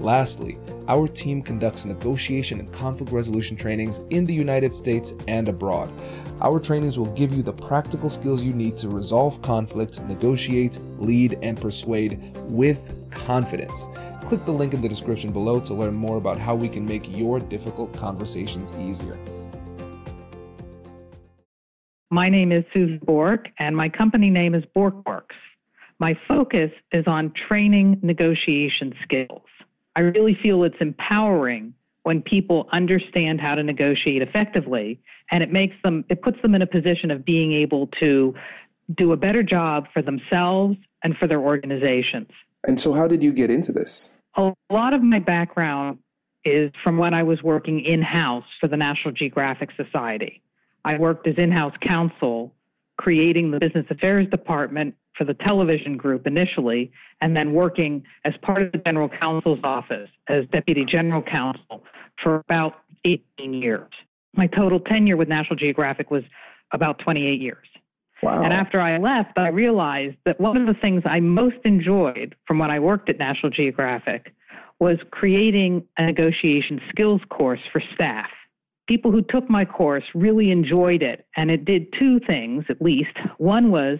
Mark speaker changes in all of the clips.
Speaker 1: Lastly, our team conducts negotiation and conflict resolution trainings in the United States and abroad. Our trainings will give you the practical skills you need to resolve conflict, negotiate, lead, and persuade with confidence. Click the link in the description below to learn more about how we can make your difficult conversations easier.
Speaker 2: My name is Susan Borke, and my company name is BorkeWorks. My focus is on training negotiation skills. I really feel it's empowering when people understand how to negotiate effectively and it makes them it puts them in a position of being able to do a better job for themselves and for their organizations.
Speaker 1: And so how did you get into this?
Speaker 2: A lot of my background is from when I was working in-house for the National Geographic Society. I worked as in-house counsel creating the business affairs department for the television group initially, and then working as part of the general counsel's office as deputy general counsel for about 18 years. My total tenure with National Geographic was about 28 years.
Speaker 1: Wow.
Speaker 2: And after I left, I realized that one of the things I most enjoyed from when I worked at National Geographic was creating a negotiation skills course for staff. People who took my course really enjoyed it, and it did two things at least. One was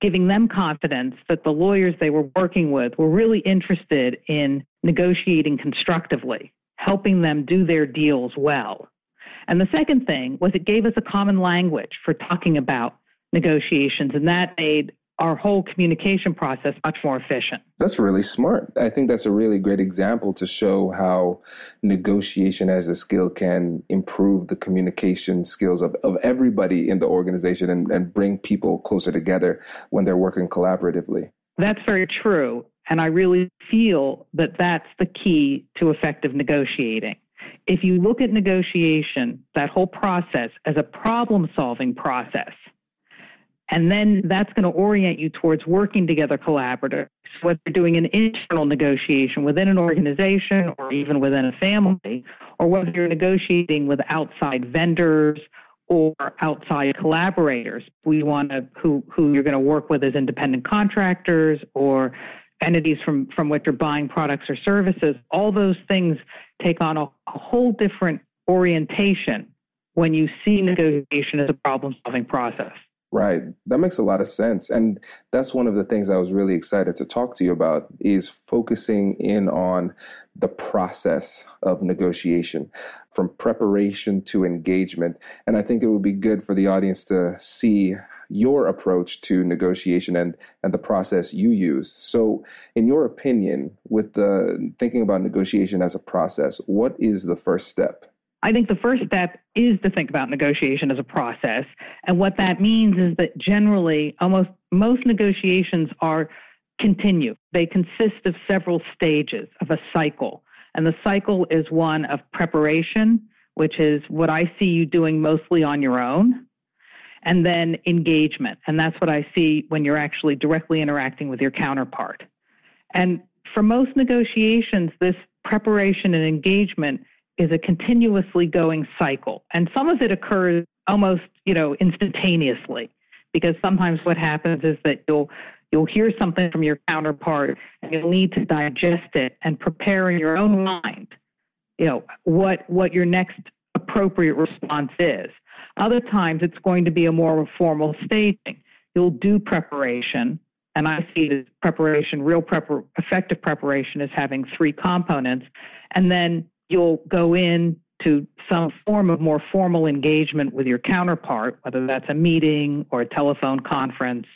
Speaker 2: giving them confidence that the lawyers they were working with were really interested in negotiating constructively, helping them do their deals well. And the second thing was it gave us a common language for talking about negotiations, and that made our whole communication process much more efficient.
Speaker 1: That's really smart. I think that's a really great example to show how negotiation as a skill can improve the communication skills of, of everybody in the organization and, and bring people closer together when they're working collaboratively.
Speaker 2: That's very true. And I really feel that that's the key to effective negotiating. If you look at negotiation, that whole process as a problem solving process, and then that's going to orient you towards working together collaboratively. Whether you're doing an internal negotiation within an organization or even within a family, or whether you're negotiating with outside vendors or outside collaborators, we want to who who you're going to work with as independent contractors or entities from from which you're buying products or services. All those things take on a, whole different orientation when you see negotiation as a problem solving process.
Speaker 1: Right. That makes a lot of sense. And that's one of the things I was really excited to talk to you about is focusing in on the process of negotiation from preparation to engagement. And I think it would be good for the audience to see your approach to negotiation and, and the process you use. So, in your opinion, with the thinking about negotiation as a process, what is the first step?
Speaker 2: I think the first step is to think about negotiation as a process. And what that means is that generally, almost most negotiations are continue. They consist of several stages of a cycle. And the cycle is one of preparation, which is what I see you doing mostly on your own, and then engagement. And that's what I see when you're actually directly interacting with your counterpart. And for most negotiations, this preparation and engagement is a continuously going cycle. And some of it occurs almost, you know, instantaneously because sometimes what happens is that you'll you'll hear something from your counterpart and you'll need to digest it and prepare in your own mind, you know, what what your next appropriate response is. Other times it's going to be a more formal staging. You'll do preparation And I see the preparation, real prepar- effective preparation, is having three components. And then you'll go in to some form of more formal engagement with your counterpart, whether that's a meeting or a telephone conference.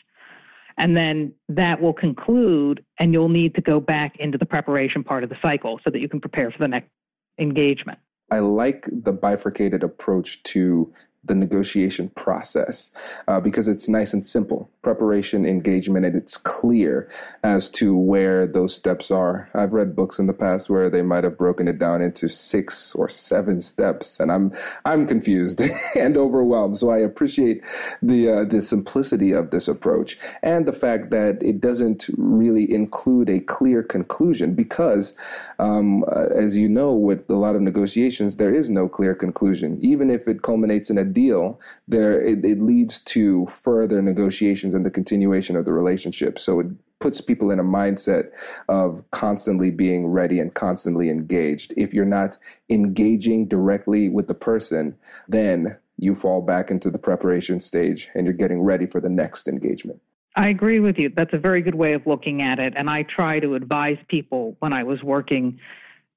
Speaker 2: And then that will conclude, and you'll need to go back into the preparation part of the cycle so that you can prepare for the next engagement.
Speaker 1: I like the bifurcated approach to the negotiation process uh, because it's nice and simple. Preparation engagement and it's clear as to where those steps are. I've read books in the past where they might have broken it down into six or seven steps and i'm i'm confused and overwhelmed. So i appreciate the uh, the simplicity of this approach and the fact that it doesn't really include a clear conclusion because um, uh, as you know with a lot of negotiations there is no clear conclusion. Even if it culminates in a deal, there it, it leads to further negotiations and the continuation of the relationship. So it puts people in a mindset of constantly being ready and constantly engaged. If you're not engaging directly with the person, then you fall back into the preparation stage and you're getting ready for the next engagement.
Speaker 2: I agree with you. That's a very good way of looking at it. And I try to advise people when I was working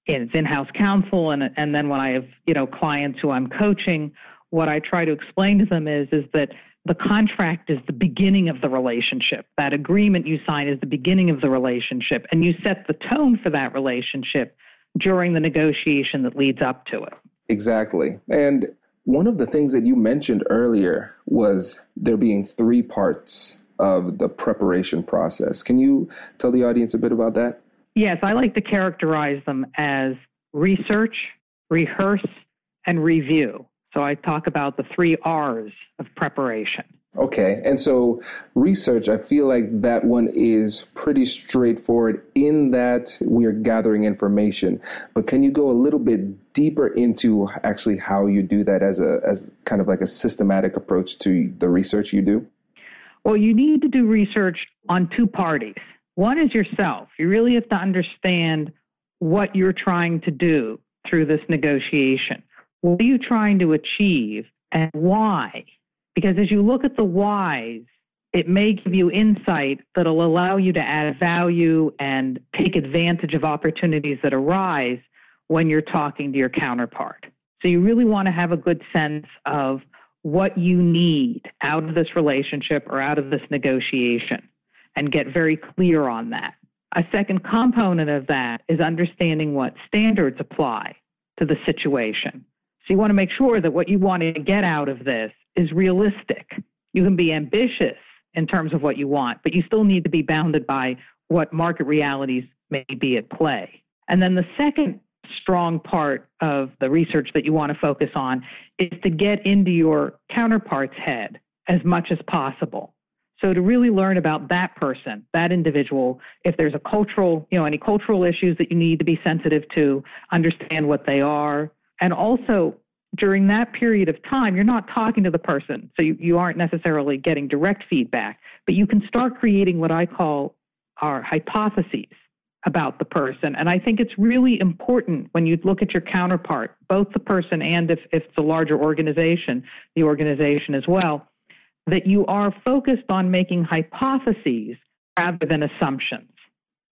Speaker 2: in in-house counsel and and then when I have, you know, clients who I'm coaching what I try to explain to them is is that the contract is the beginning of the relationship. That agreement you sign is the beginning of the relationship, and you set the tone for that relationship during the negotiation that leads up to it.
Speaker 1: Exactly. And one of the things that you mentioned earlier was there being three parts of the preparation process. Can you tell the audience a bit about that?
Speaker 2: Yes, I like to characterize them as research, rehearse, and review. So I talk about the three R's of preparation.
Speaker 1: Okay. And so research, I feel like that one is pretty straightforward in that we are gathering information. But can you go a little bit deeper into actually how you do that as a as kind of like a systematic approach to the research you do?
Speaker 2: Well, you need to do research on two parties. One is yourself. You really have to understand what you're trying to do through this negotiation. What are you trying to achieve and why? Because as you look at the whys, it may give you insight that'll allow you to add value and take advantage of opportunities that arise when you're talking to your counterpart. So you really want to have a good sense of what you need out of this relationship or out of this negotiation and get very clear on that. A second component of that is understanding what standards apply to the situation. So you want to make sure that what you want to get out of this is realistic. You can be ambitious in terms of what you want, but you still need to be bounded by what market realities may be at play. And then the second strong part of the research that you want to focus on is to get into your counterpart's head as much as possible. So to really learn about that person, that individual, if there's a cultural, you know, any cultural issues that you need to be sensitive to, understand what they are, and also, during that period of time, you're not talking to the person, so you, you aren't necessarily getting direct feedback, but you can start creating what I call our hypotheses about the person. And I think it's really important when you look at your counterpart, both the person and if, if it's a larger organization, the organization as well, that you are focused on making hypotheses rather than assumptions.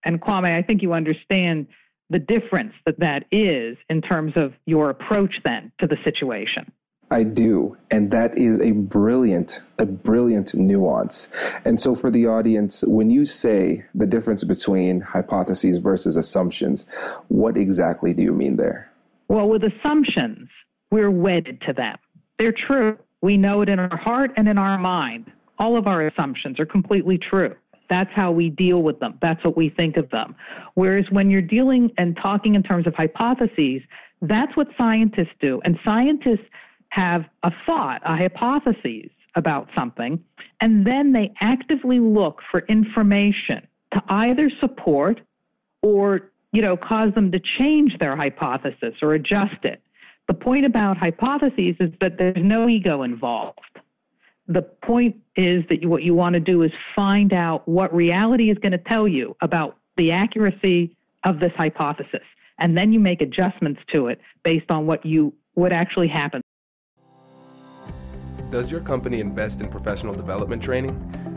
Speaker 2: And Kwame, I think you understand the difference that that is in terms of your approach then to the situation.
Speaker 1: I do. And that is a brilliant, a brilliant nuance. And so for the audience, when you say the difference between hypotheses versus assumptions, what exactly do you mean there?
Speaker 2: Well, with assumptions, we're wedded to them. They're true. We know it in our heart and in our mind. All of our assumptions are completely true. That's how we deal with them. That's what we think of them. Whereas when you're dealing and talking in terms of hypotheses, that's what scientists do. And scientists have a thought, a hypothesis about something, and then they actively look for information to either support or, you know, cause them to change their hypothesis or adjust it. The point about hypotheses is that there's no ego involved the point is that you, what you want to do is find out what reality is going to tell you about the accuracy of this hypothesis. And then you make adjustments to it based on what you what actually happened.
Speaker 1: Does your company invest in professional development training?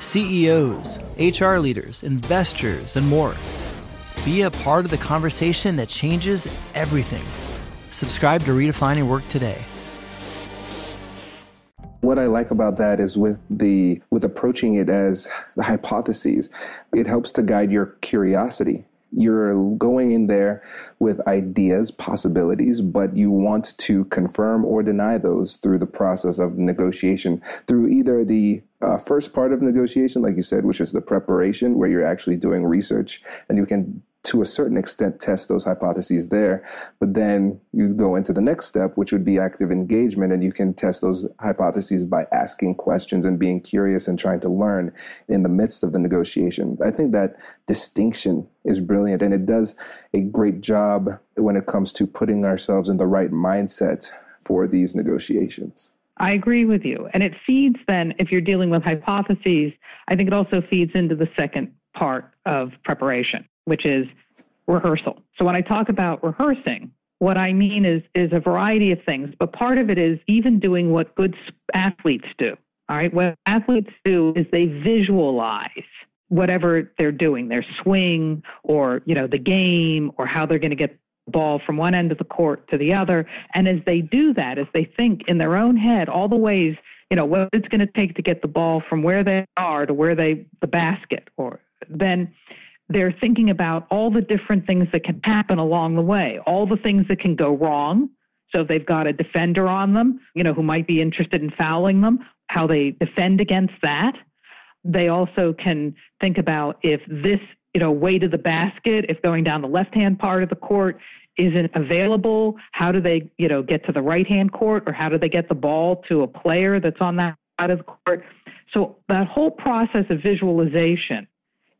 Speaker 3: CEOs, HR leaders, investors, and more. Be a part of the conversation that changes everything. Subscribe to Redefining Work today.
Speaker 1: What I like about that is with the with approaching it as the hypotheses, it helps to guide your curiosity. You're going in there with ideas, possibilities, but you want to confirm or deny those through the process of negotiation, through either the uh, first part of negotiation, like you said, which is the preparation, where you're actually doing research and you can to a certain extent test those hypotheses there but then you go into the next step which would be active engagement and you can test those hypotheses by asking questions and being curious and trying to learn in the midst of the negotiation i think that distinction is brilliant and it does a great job when it comes to putting ourselves in the right mindset for these negotiations
Speaker 2: I agree with you. And it feeds then, if you're dealing with hypotheses, I think it also feeds into the second part of preparation, which is rehearsal. So when I talk about rehearsing, what I mean is is a variety of things, but part of it is even doing what good athletes do. All right, what athletes do is they visualize whatever they're doing, their swing or you know the game or how they're going to get the ball from one end of the court to the other. And as they do that, as they think in their own head all the ways you know what it's going to take to get the ball from where they are to where they the basket or then they're thinking about all the different things that can happen along the way, all the things that can go wrong. So they've got a defender on them, you know, who might be interested in fouling them, how they defend against that. They also can think about if this, you know, way to the basket, if going down the left-hand part of the court isn't available, how do they, you know, get to the right-hand court or how do they get the ball to a player that's on that side of the court? So that whole process of visualization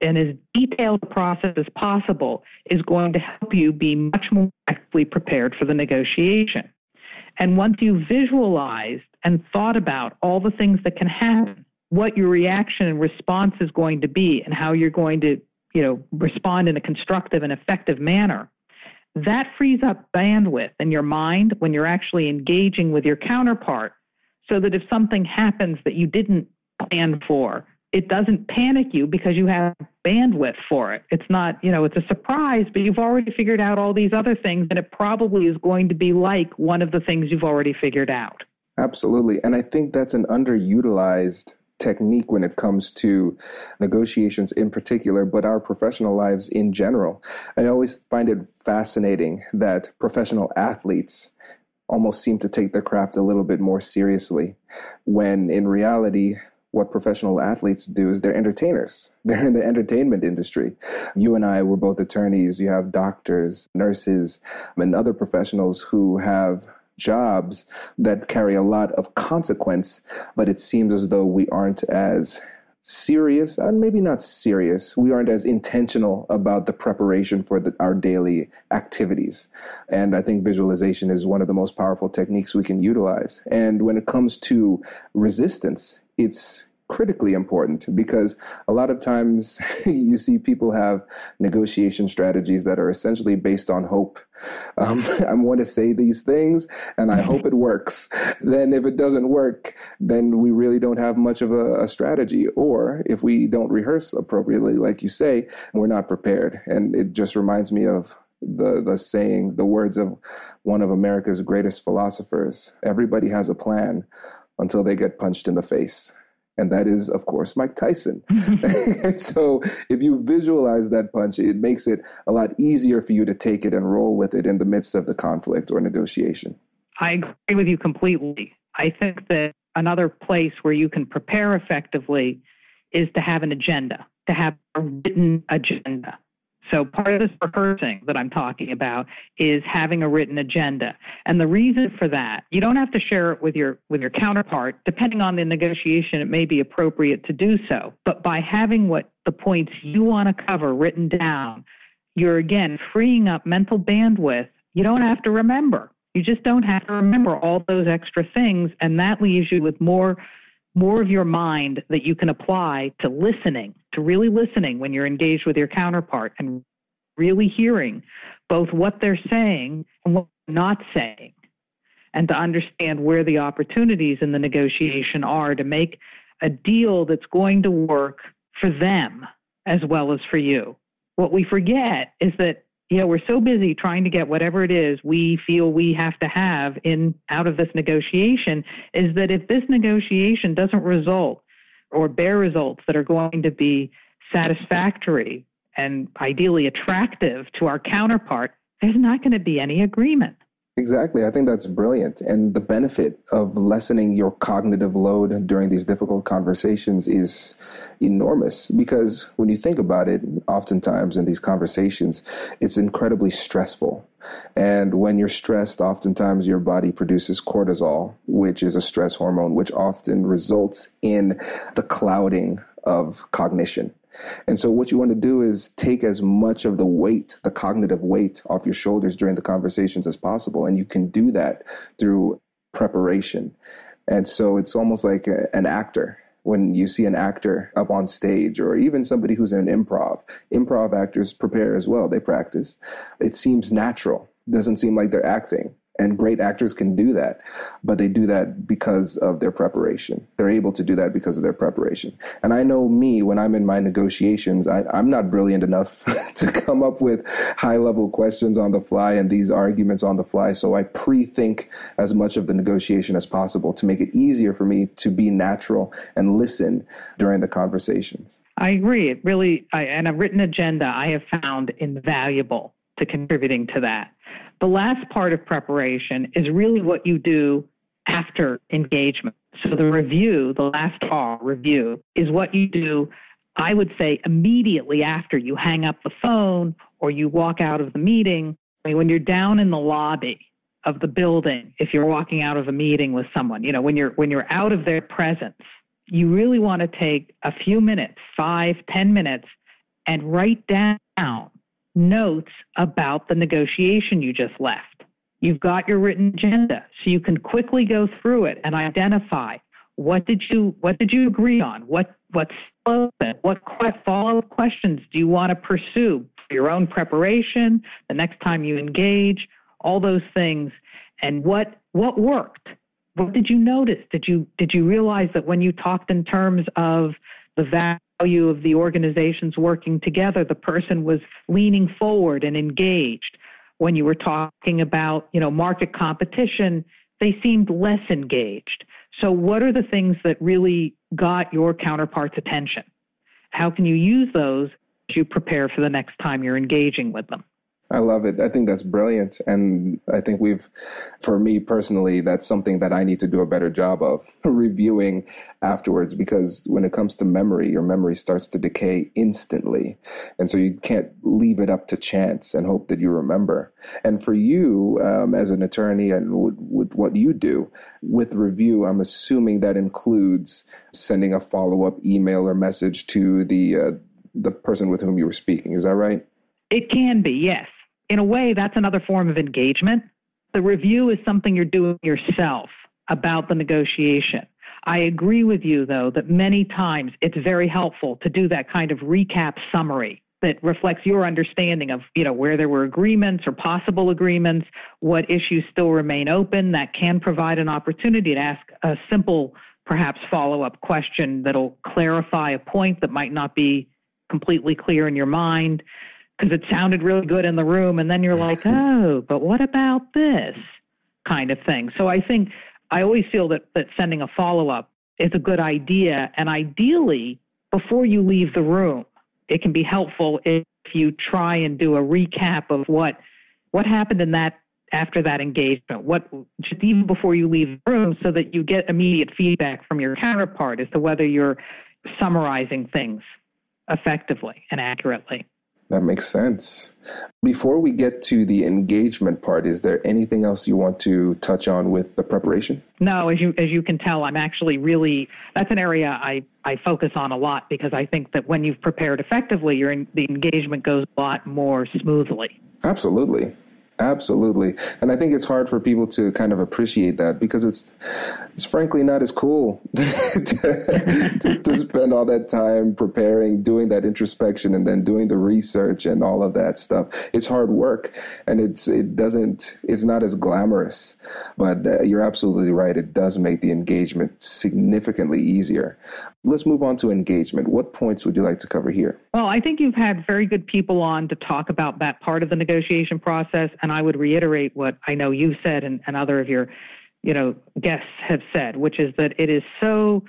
Speaker 2: and as detailed a process as possible is going to help you be much more actively prepared for the negotiation. And once you've visualized and thought about all the things that can happen, what your reaction and response is going to be, and how you're going to, you know, respond in a constructive and effective manner, that frees up bandwidth in your mind when you're actually engaging with your counterpart so that if something happens that you didn't plan for it doesn't panic you because you have bandwidth for it. It's not, you know, it's a surprise, but you've already figured out all these other things, and it probably is going to be like one of the things you've already figured out.
Speaker 1: Absolutely. And I think that's an underutilized technique when it comes to negotiations in particular, but our professional lives in general. I always find it fascinating that professional athletes almost seem to take their craft a little bit more seriously when in reality what professional athletes do is they're entertainers. They're in the entertainment industry. You and I were both attorneys. You have doctors, nurses, and other professionals who have jobs that carry a lot of consequence, but it seems as though we aren't as serious, and maybe not serious. We aren't as intentional about the preparation for the, our daily activities. And I think visualization is one of the most powerful techniques we can utilize. And when it comes to resistance, it's critically important because a lot of times you see people have negotiation strategies that are essentially based on hope. Um, I want to say these things and I hope it works. Then, if it doesn't work, then we really don't have much of a, a strategy. Or if we don't rehearse appropriately, like you say, we're not prepared. And it just reminds me of the the saying, the words of one of America's greatest philosophers. Everybody has a plan until they get punched in the face. And that is, of course, Mike Tyson. so if you visualize that punch, it makes it a lot easier for you to take it and roll with it in the midst of the conflict or negotiation.
Speaker 2: I agree with you completely. I think that another place where you can prepare effectively is to have an agenda, to have a written agenda. So part of this rehearsing that I'm talking about is having a written agenda. And the reason for that, you don't have to share it with your with your counterpart. Depending on the negotiation, it may be appropriate to do so. But by having what the points you want to cover written down, you're again freeing up mental bandwidth. You don't have to remember. You just don't have to remember all those extra things and that leaves you with more more of your mind that you can apply to listening, to really listening when you're engaged with your counterpart and really hearing both what they're saying and what they're not saying, and to understand where the opportunities in the negotiation are to make a deal that's going to work for them as well as for you. What we forget is that you know, we're so busy trying to get whatever it is we feel we have to have in out of this negotiation is that if this negotiation doesn't result or bear results that are going to be satisfactory and ideally attractive to our counterpart, there's not going to be any agreement.
Speaker 1: Exactly. I think that's brilliant. And the benefit of lessening your cognitive load during these difficult conversations is enormous because when you think about it, oftentimes in these conversations, it's incredibly stressful. And when you're stressed, oftentimes your body produces cortisol, which is a stress hormone, which often results in the clouding of cognition. And so, what you want to do is take as much of the weight, the cognitive weight, off your shoulders during the conversations as possible. And you can do that through preparation. And so, it's almost like a, an actor. When you see an actor up on stage, or even somebody who's in improv, improv actors prepare as well. They practice. It seems natural. Doesn't seem like they're acting. And great actors can do that, but they do that because of their preparation. They're able to do that because of their preparation. And I know me, when I'm in my negotiations, I, am not brilliant enough to come up with high level questions on the fly and these arguments on the fly. So I pre think as much of the negotiation as possible to make it easier for me to be natural and listen during the conversations.
Speaker 2: I agree. It really, I, and a written agenda I have found invaluable to contributing to that. The last part of preparation is really what you do after engagement. So the review, the last R review, is what you do, I would say, immediately after you hang up the phone or you walk out of the meeting. I mean, when you're down in the lobby of the building, if you're walking out of a meeting with someone, you know, when you're when you're out of their presence, you really want to take a few minutes, five, ten minutes, and write down notes about the negotiation you just left. You've got your written agenda, so you can quickly go through it and identify what did you what did you agree on? What what's open? What follow-up questions do you want to pursue for your own preparation, the next time you engage, all those things, and what what worked? What did you notice? Did you did you realize that when you talked in terms of the value of the organizations working together, the person was leaning forward and engaged. When you were talking about, you know, market competition, they seemed less engaged. So what are the things that really got your counterpart's attention? How can you use those as you prepare for the next time you're engaging with them?
Speaker 1: I love it. I think that's brilliant. And I think we've, for me personally, that's something that I need to do a better job of reviewing afterwards because when it comes to memory, your memory starts to decay instantly. And so you can't leave it up to chance and hope that you remember. And for you, um, as an attorney and with, with what you do with review, I'm assuming that includes sending a follow up email or message to the, uh, the person with whom you were speaking. Is that right?
Speaker 2: It can be, yes in a way, that's another form of engagement. The review is something you're doing yourself about the negotiation. I agree with you, though, that many times it's very helpful to do that kind of recap summary that reflects your understanding of you know where there were agreements or possible agreements what issues still remain open that can provide an opportunity to ask a simple perhaps follow-up question that'll clarify a point that might not be completely clear in your mind because it sounded really good in the room and then you're like oh but what about this? kind of thing. So i think i always feel that that sending a follow-up is a good idea and ideally before you leave the room it can be helpful if you try and do a recap of what what happened in that after that engagement. What just even before you leave the room so that you get immediate feedback from your counterpart as to whether you're summarizing things effectively and accurately
Speaker 1: that makes sense. Before we get to the engagement part, is there anything else you want to touch on with the preparation?
Speaker 2: No, as you as you can tell, I'm actually really that's an area I I focus on a lot because I think that when you've prepared effectively, your the engagement goes a lot more smoothly.
Speaker 1: Absolutely. Absolutely. And I think it's hard for people to kind of appreciate that because it's it's frankly not as cool to, to, spend all that time preparing, doing that introspection and then doing the research and all of that stuff. It's hard work and it's it doesn't it's not as glamorous. But uh, you're absolutely right. It does make the engagement significantly easier. Let's move on to engagement. What points would you like to cover here?
Speaker 2: Well, I think you've had very good people on to talk about that part of the negotiation process. And I would reiterate what I know you said and, and other of your, you know, guests have said, which is that it is so,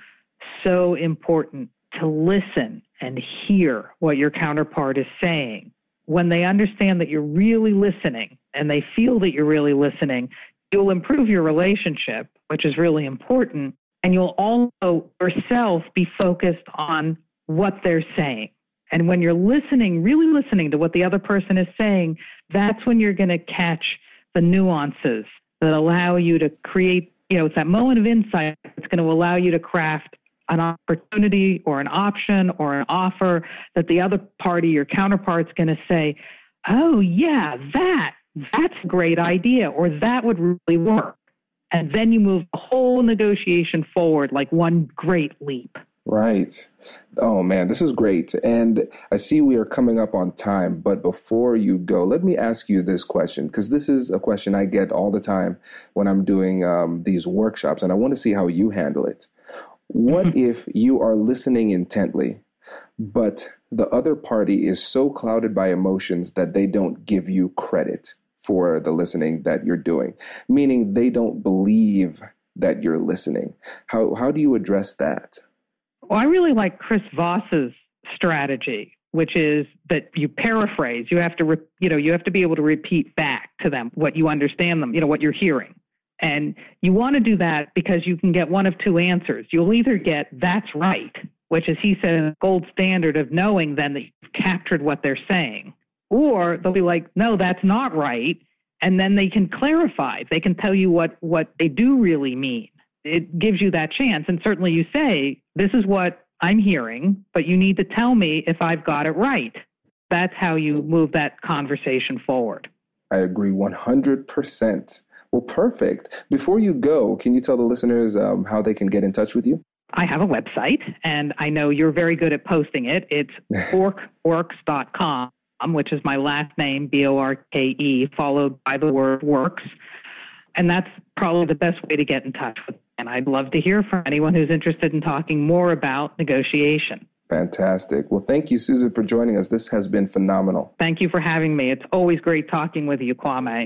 Speaker 2: so important to listen and hear what your counterpart is saying. When they understand that you're really listening and they feel that you're really listening, you'll improve your relationship, which is really important and you'll also yourself be focused on what they're saying. And when you're listening, really listening to what the other person is saying, that's when you're going to catch the nuances that allow you to create, you know, it's that moment of insight that's going to allow you to craft an opportunity or an option or an offer that the other party, your counterpart's going to say, oh, yeah, that, that's a great idea, or that would really work and then you move the whole negotiation forward like one great leap.
Speaker 1: Right. Oh man, this is great. And I see we are coming up on time, but before you go, let me ask you this question because this is a question I get all the time when I'm doing um, these workshops, and I want to see how you handle it. What mm-hmm. if you are listening intently, but the other party is so clouded by emotions that they don't give you credit? for the listening that you're doing, meaning they don't believe that you're listening. How, how do you address that?
Speaker 2: Well, I really like Chris Voss's strategy, which is that you paraphrase. You have to, re- you know, you have to be able to repeat back to them what you understand them, you know, what you're hearing. And you want to do that because you can get one of two answers. You'll either get that's right, which is he said a gold standard of knowing then that you've captured what they're saying. Or they'll be like, no, that's not right. And then they can clarify. They can tell you what, what they do really mean. It gives you that chance. And certainly you say, this is what I'm hearing, but you need to tell me if I've got it right. That's how you move that conversation forward.
Speaker 1: I agree 100%. Well, perfect. Before you go, can you tell the listeners um, how they can get in touch with you?
Speaker 2: I have a website, and I know you're very good at posting it. It's borkeworks.com which is my last name, B O R K E, followed by the word works. And that's probably the best way to get in touch with. And I'd love to hear from anyone who's interested in talking more about negotiation.
Speaker 1: Fantastic. Well, thank you, Susan, for joining us. This has been phenomenal.
Speaker 2: Thank you for having me. It's always great talking with you, Kwame.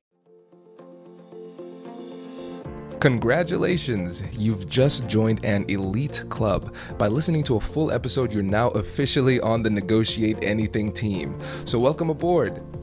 Speaker 1: Congratulations! You've just joined an elite club. By listening to a full episode, you're now officially on the Negotiate Anything team. So, welcome aboard.